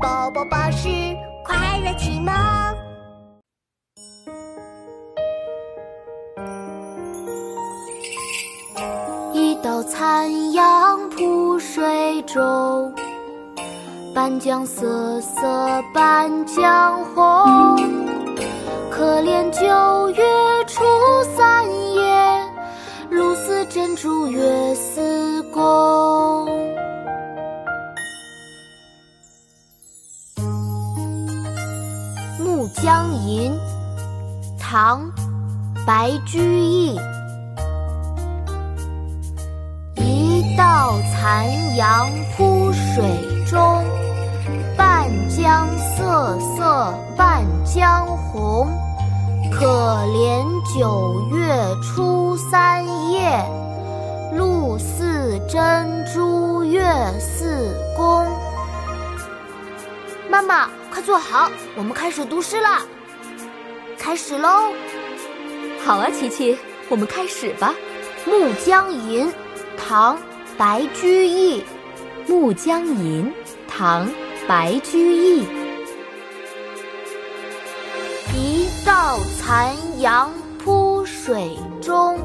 宝宝巴士快乐启蒙。一道残阳铺水中，半江瑟瑟半江红。可怜九月初三夜，露似真珠月江吟》唐·白居易，一道残阳铺水中，半江瑟瑟半江红。可怜九月初三夜，露似真珠月似弓。妈妈。快坐好，我们开始读诗了！开始喽！好啊，琪琪，我们开始吧。《暮江吟》唐·白居易。《暮江吟》唐·白居易。一道残阳铺水中，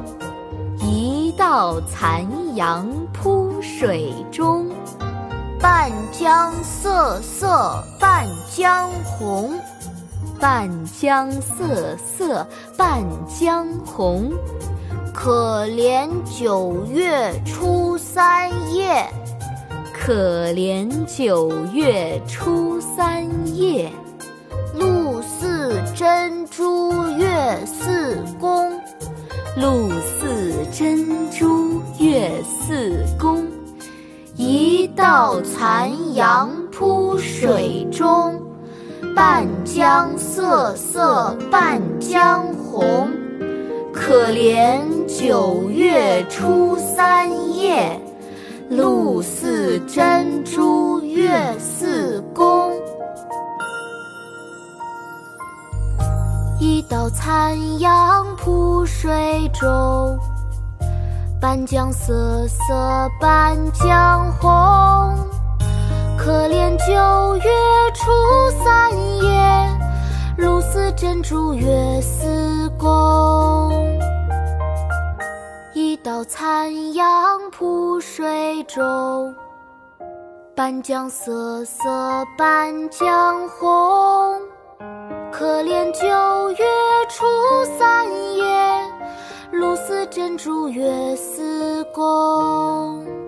一道残阳铺水中。半江瑟瑟半江红，半江瑟瑟半江红。可怜九月初三夜，可怜九月初三夜。露似真珠月似弓，露似真珠月似弓。一道残阳铺水中，半江瑟瑟半江红。可怜九月初三夜，露似真珠月似弓。一道残阳铺水中。半江瑟瑟半江红，可怜九月初三夜，露似真珠月似弓。一道残阳铺水中，半江瑟瑟半江红，可怜九月初三。珍珠月似弓。